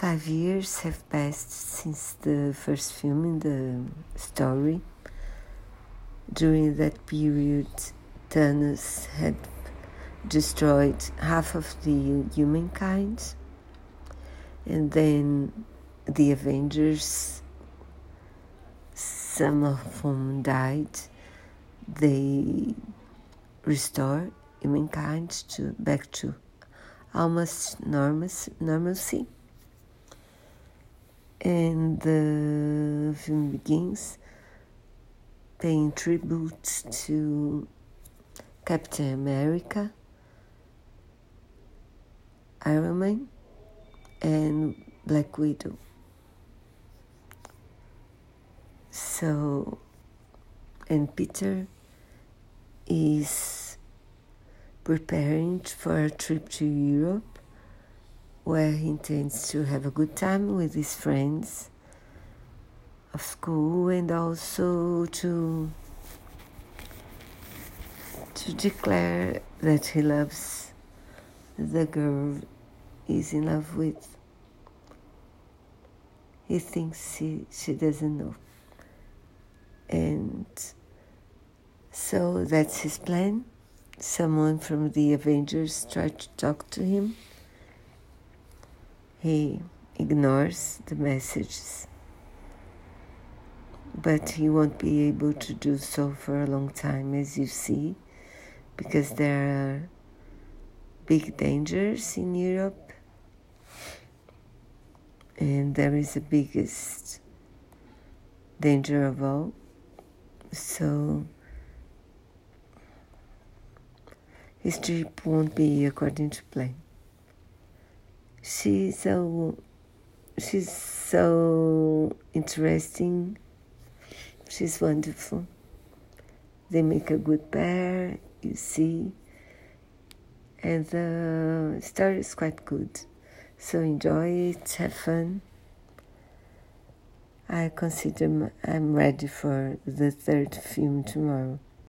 Five years have passed since the first film in the story. During that period, Thanos had destroyed half of the humankind, and then the Avengers, some of whom died, they restore humankind to back to almost normalcy and the film begins paying tribute to Captain America, Iron Man, and Black Widow. So, and Peter is preparing for a trip to Europe where he intends to have a good time with his friends of school and also to to declare that he loves the girl he's in love with. He thinks she, she doesn't know. And so that's his plan. Someone from the Avengers tried to talk to him he ignores the messages, but he won't be able to do so for a long time, as you see, because there are big dangers in Europe, and there is the biggest danger of all. So, his trip won't be according to plan she's so she's so interesting. She's wonderful. They make a good pair you see. And the story is quite good. So enjoy it have fun. I consider i'm ready for the third film tomorrow